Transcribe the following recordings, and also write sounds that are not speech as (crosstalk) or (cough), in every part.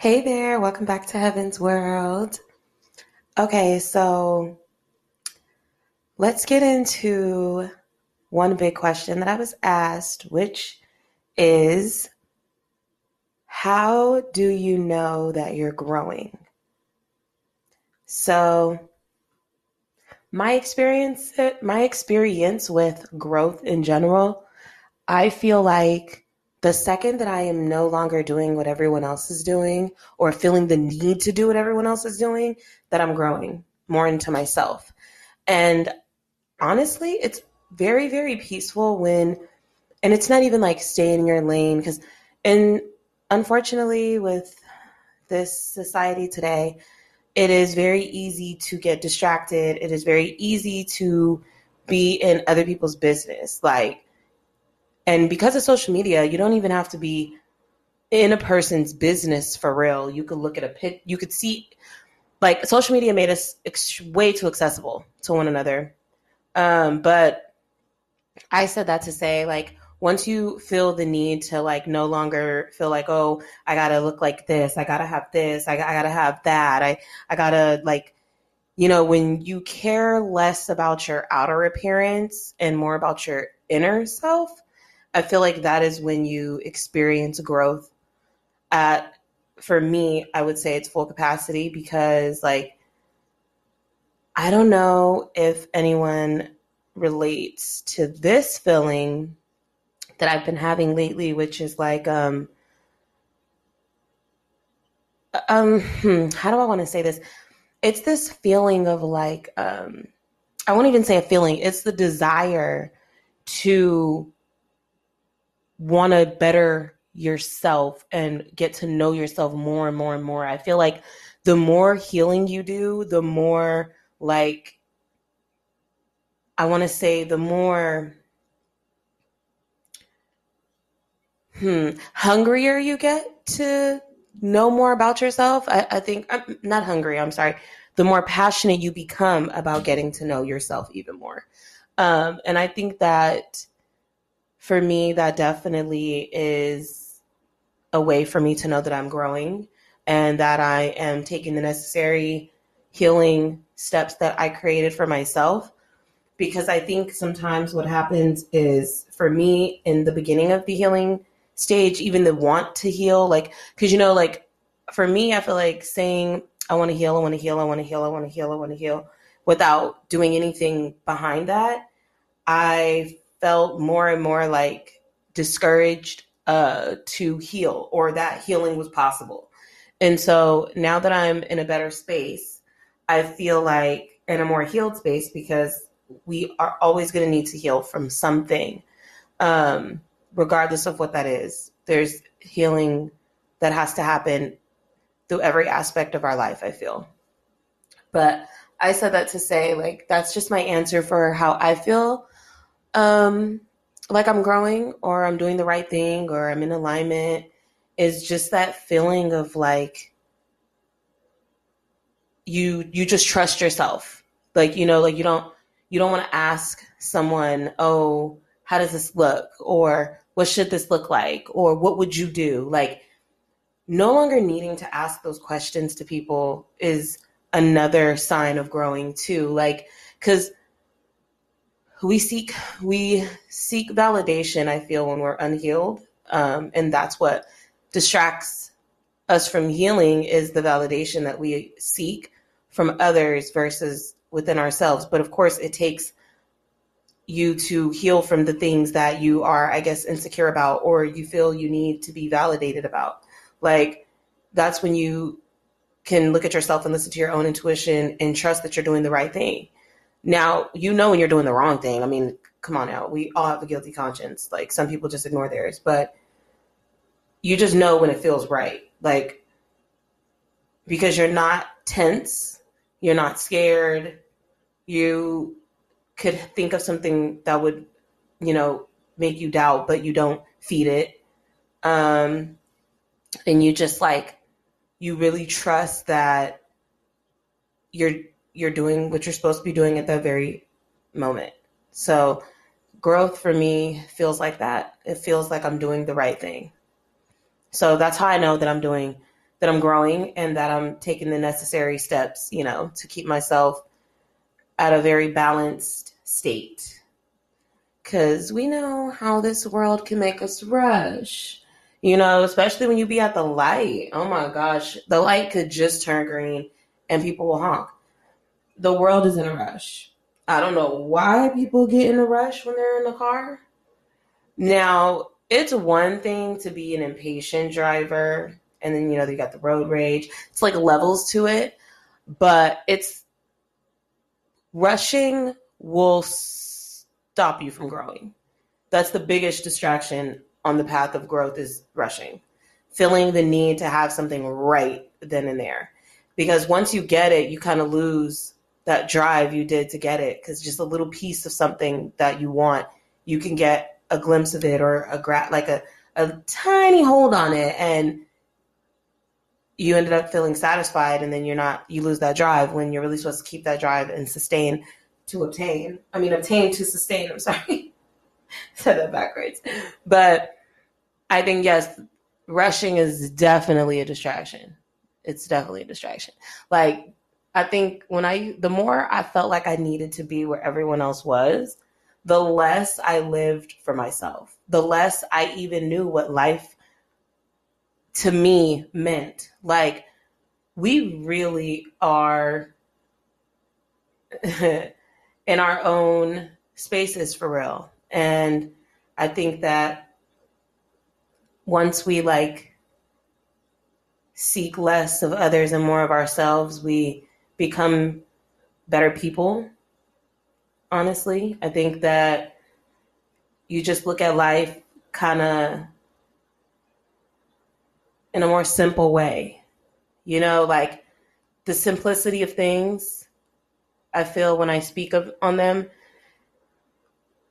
Hey there, welcome back to Heaven's World. Okay, so let's get into one big question that I was asked, which is how do you know that you're growing? So, my experience my experience with growth in general, I feel like the second that I am no longer doing what everyone else is doing or feeling the need to do what everyone else is doing, that I'm growing more into myself. And honestly, it's very, very peaceful when, and it's not even like stay in your lane because, and unfortunately, with this society today, it is very easy to get distracted. It is very easy to be in other people's business. Like, and because of social media, you don't even have to be in a person's business for real. You could look at a pic, you could see, like, social media made us ex- way too accessible to one another. Um, but I said that to say, like, once you feel the need to like no longer feel like oh i gotta look like this i gotta have this i, I gotta have that i i gotta like you know when you care less about your outer appearance and more about your inner self I feel like that is when you experience growth at for me, I would say it's full capacity because like I don't know if anyone relates to this feeling that I've been having lately, which is like um um hmm, how do I want to say this? It's this feeling of like um I won't even say a feeling, it's the desire to want to better yourself and get to know yourself more and more and more. I feel like the more healing you do, the more like I want to say the more hmm hungrier you get to know more about yourself. I, I think I'm not hungry, I'm sorry. The more passionate you become about getting to know yourself even more. Um, and I think that for me, that definitely is a way for me to know that I'm growing and that I am taking the necessary healing steps that I created for myself. Because I think sometimes what happens is for me in the beginning of the healing stage, even the want to heal, like, because you know, like for me, I feel like saying, I want to heal, I want to heal, I want to heal, I want to heal, I want to heal, without doing anything behind that, I felt more and more like discouraged uh, to heal or that healing was possible. And so now that I'm in a better space, I feel like in a more healed space because we are always going to need to heal from something, um, regardless of what that is. There's healing that has to happen through every aspect of our life, I feel. But I said that to say, like, that's just my answer for how I feel um, like I'm growing or I'm doing the right thing or I'm in alignment is just that feeling of like you you just trust yourself. Like, you know, like you don't you don't want to ask someone, "Oh, how does this look?" or "What should this look like?" or "What would you do?" Like no longer needing to ask those questions to people is another sign of growing too. Like cuz we seek we seek validation i feel when we're unhealed um, and that's what distracts us from healing is the validation that we seek from others versus within ourselves. But of course it takes you to heal from the things that you are i guess insecure about or you feel you need to be validated about. Like that's when you can look at yourself and listen to your own intuition and trust that you're doing the right thing now, you know when you're doing the wrong thing. I mean, come on now. We all have a guilty conscience. Like some people just ignore theirs, but you just know when it feels right. Like because you're not tense, you're not scared. You could think of something that would, you know, make you doubt, but you don't feed it. Um and you just like you really trust that you're you're doing what you're supposed to be doing at that very moment. So growth for me feels like that. It feels like I'm doing the right thing. So that's how I know that I'm doing that I'm growing and that I'm taking the necessary steps, you know, to keep myself at a very balanced state. Because we know how this world can make us rush, you know, especially when you be at the light. Oh my gosh, the light could just turn green and people will honk. The world is in a rush. I don't know why people get in a rush when they're in the car. Now, it's one thing to be an impatient driver and then you know you got the road rage it's like levels to it but it's rushing will stop you from growing that's the biggest distraction on the path of growth is rushing feeling the need to have something right then and there because once you get it you kind of lose that drive you did to get it because just a little piece of something that you want you can get a glimpse of it or a gra- like a, a tiny hold on it and you ended up feeling satisfied and then you're not you lose that drive when you're really supposed to keep that drive and sustain to obtain i mean obtain to sustain i'm sorry. (laughs) Said that backwards. But i think yes rushing is definitely a distraction. It's definitely a distraction. Like i think when i the more i felt like i needed to be where everyone else was the less i lived for myself the less i even knew what life to me meant. Like, we really are (laughs) in our own spaces for real. And I think that once we like seek less of others and more of ourselves, we become better people. Honestly, I think that you just look at life kind of in a more simple way. You know, like the simplicity of things, I feel when I speak of, on them,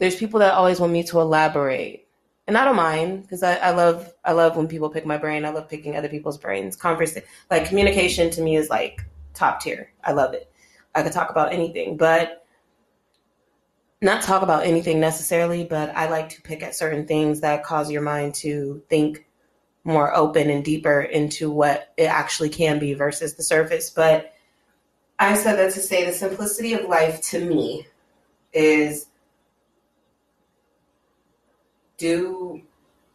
there's people that always want me to elaborate. And I don't mind because I, I love I love when people pick my brain. I love picking other people's brains. Conversation like communication to me is like top tier. I love it. I could talk about anything, but not talk about anything necessarily, but I like to pick at certain things that cause your mind to think more open and deeper into what it actually can be versus the surface. But I said that to say the simplicity of life to me is do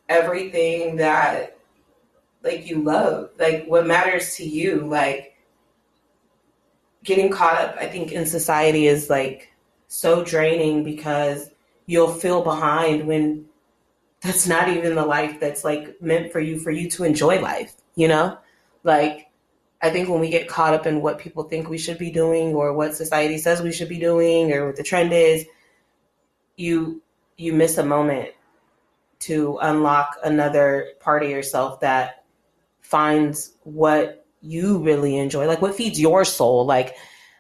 everything that like you love, like what matters to you, like getting caught up I think in society is like so draining because you'll feel behind when that's not even the life that's like meant for you for you to enjoy life you know? Like i think when we get caught up in what people think we should be doing or what society says we should be doing or what the trend is you you miss a moment to unlock another part of yourself that finds what you really enjoy? Like what feeds your soul? Like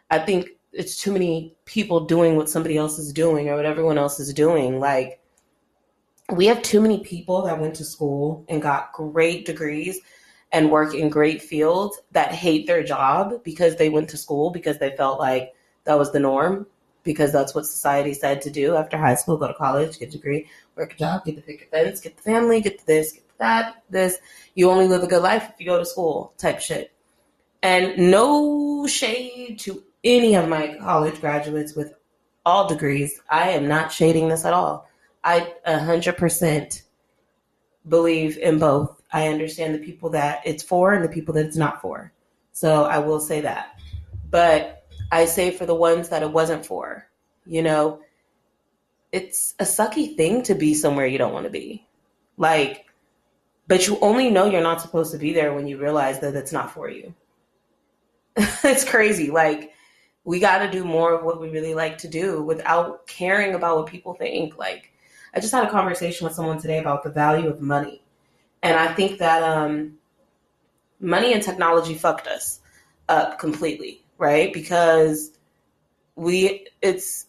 i think it's too many people doing what somebody else is doing or what everyone else is doing. Like we have too many people that went to school and got great degrees and work in great fields that hate their job because they went to school because they felt like that was the norm because that's what society said to do after high school go to college get a degree work a job get the picket fence get the family get the this get that this you only live a good life if you go to school type shit and no shade to any of my college graduates with all degrees i am not shading this at all I 100% believe in both. I understand the people that it's for and the people that it's not for. So I will say that. But I say for the ones that it wasn't for, you know, it's a sucky thing to be somewhere you don't want to be. Like, but you only know you're not supposed to be there when you realize that it's not for you. (laughs) it's crazy. Like, we got to do more of what we really like to do without caring about what people think. Like, I just had a conversation with someone today about the value of money. And I think that um, money and technology fucked us up completely, right? Because we, it's,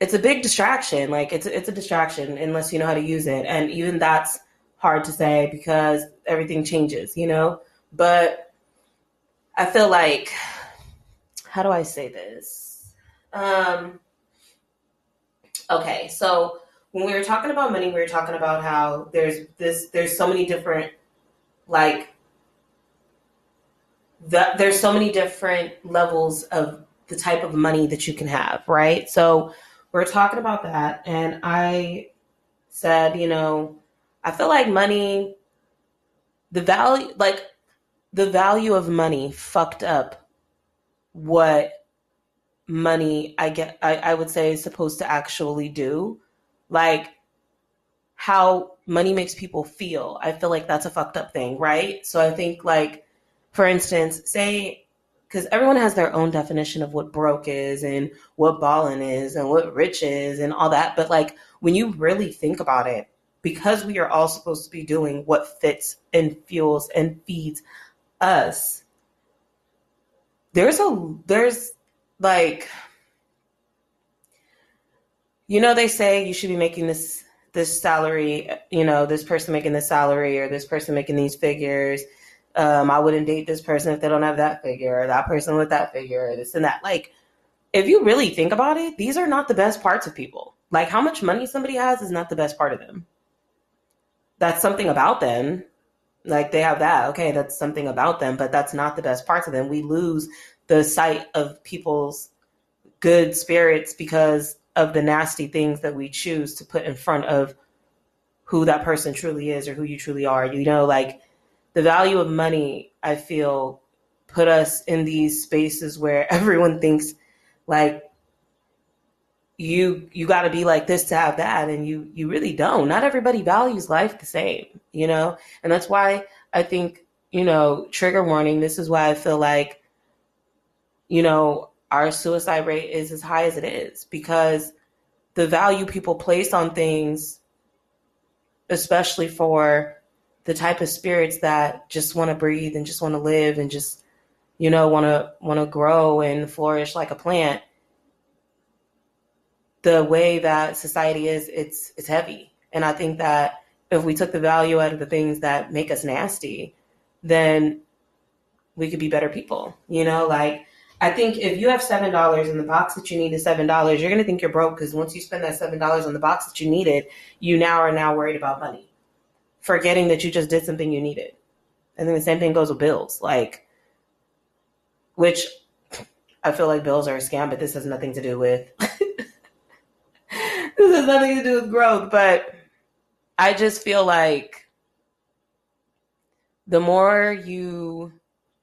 it's a big distraction. Like it's it's a distraction unless you know how to use it, and even that's hard to say because everything changes, you know. But I feel like, how do I say this? Um, Okay, so when we were talking about money, we were talking about how there's this there's so many different like the, there's so many different levels of the type of money that you can have, right? So we're talking about that, and I said, you know, I feel like money, the value, like the value of money fucked up what money I get I, I would say is supposed to actually do. Like how money makes people feel. I feel like that's a fucked up thing, right? So I think like for instance, say because everyone has their own definition of what broke is and what ballin is and what rich is and all that. But like when you really think about it, because we are all supposed to be doing what fits and fuels and feeds us, there's a there's like you know they say you should be making this this salary you know this person making this salary or this person making these figures um, i wouldn't date this person if they don't have that figure or that person with that figure or this and that. Like if you really think about it these are not the best parts of people. Like how much money somebody has is not the best part of them. That's something about them. Like they have that. Okay that's something about them but that's not the best parts of them. We lose the sight of people's good spirits because of the nasty things that we choose to put in front of who that person truly is or who you truly are. You know, like the value of money, I feel, put us in these spaces where (laughs) everyone thinks like you you got to be like this to have that and you you really don't. Not everybody values life the same you know? And that's why i think you know trigger warning this is why i feel like you know, our suicide rate is as high as it is because the value people place on things, especially for the type of spirits that just want to breathe and just want to live and just, you know, want to want to grow and flourish like a plant. The way that society is, it's it's heavy, and I think that if we took the value out of the things that make us nasty, then we could be better people. You know, like I think if you have seven dollars in the box that you need is seven dollars, you're gonna think you're broke because once you spend that seven dollars on the box that you needed, you now are now worried about money, forgetting that you just did something you needed. And then the same thing goes with bills, like, which I feel like bills are a scam, but this has nothing to do with. (laughs) this has nothing to do with growth, but I just feel like the more you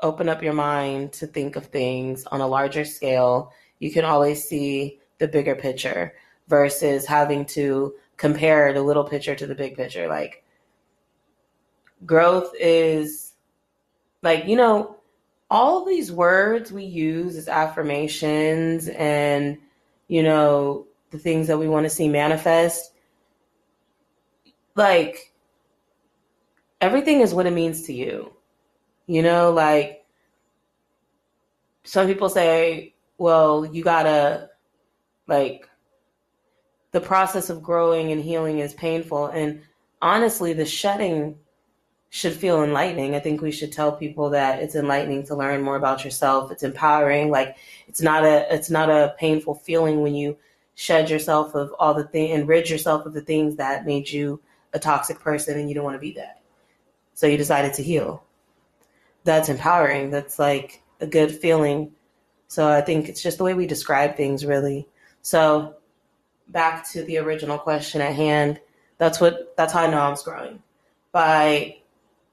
open up your mind to think of things on a larger scale, you can always see the bigger picture versus having to compare the little picture to the big picture. Like, growth is like, you know, all these words we use as affirmations and, you know, the things that we want to see manifest. Like, everything is what it means to you. You know, like some people say, well, you gotta, like, the process of growing and healing is painful. And honestly, the shedding should feel enlightening. I think we should tell people that it's enlightening to learn more about yourself. It's empowering. Like it's not a it's not a painful feeling when you shed yourself of all the thing and rid yourself of the things that made you a toxic person and you don't want to be that. So you decided to heal that's empowering. That's like a good feeling. So I think it's just the way we describe things, really. So back to the original question at hand. That's what that's how I know I'm growing by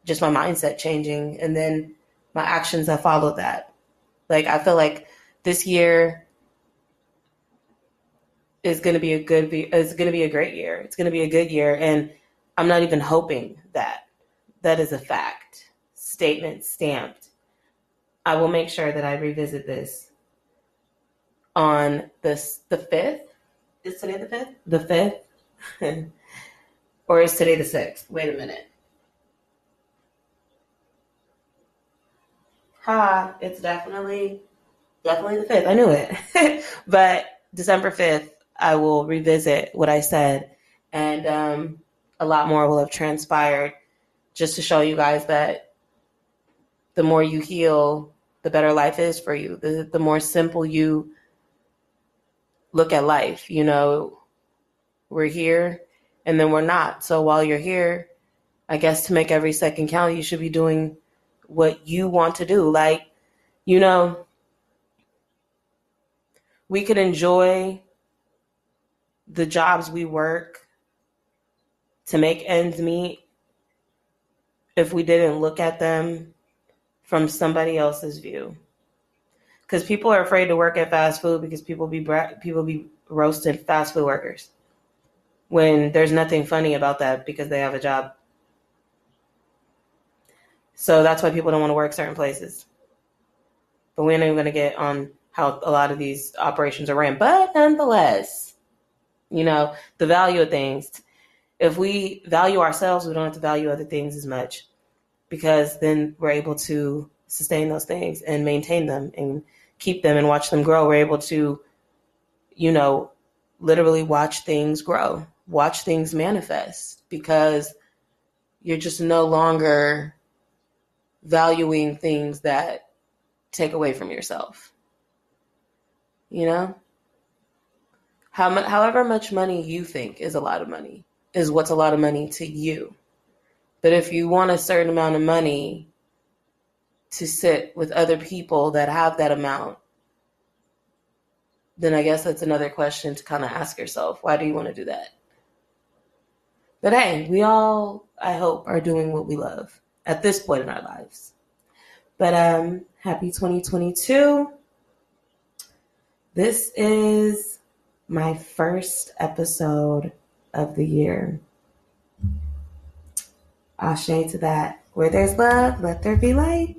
just my mindset changing, and then my actions that followed that. Like I feel like this year is going to be a good is going to be a great year. It's going to be a good year, and I'm not even hoping that. That is a fact statement stamped. I will make sure that I revisit this on this the fifth. Is today the fifth? The fifth, (laughs) or is today the sixth? Wait a minute. Ha! It's definitely definitely the fifth. I knew it, (laughs) but December fifth, I will revisit what I said, and um, a lot more will have transpired, just to show you guys that the more you heal, the better life is for you. The, the more simple you look at life, you know, we're here and then we're not. So while you're here, I guess to make every second count, you should be doing what you want to do. Like, you know, we could enjoy the jobs we work to make ends meet if we didn't look at them from somebody else's view. Because people are afraid to work at fast food because people be people be roasted fast food workers when there's nothing funny about that because they have a job. So that's why people don't want to work certain places. But we're not even going to get on how a lot of these operations are ran. But nonetheless, you know, the value of things. If we value ourselves, we don't have to value other things as much because then we're able to sustain those things and maintain them and keep them and watch them grow. We're able to, you know, literally watch things grow watch things manifest because you're just no longer valuing things that take away from yourself. You know? How mu- however much money you think is a lot of money is what's a lot of money to you. But if you want a certain amount of money to sit with other people that have that amount, then I guess that's another question to kind of ask yourself. Why do you want to do that? But hey, we all, I hope, are doing what we love at this point in our lives. But um, happy 2022. This is my first episode of the year. I'll Ashe to that. Where there's love, let there be light.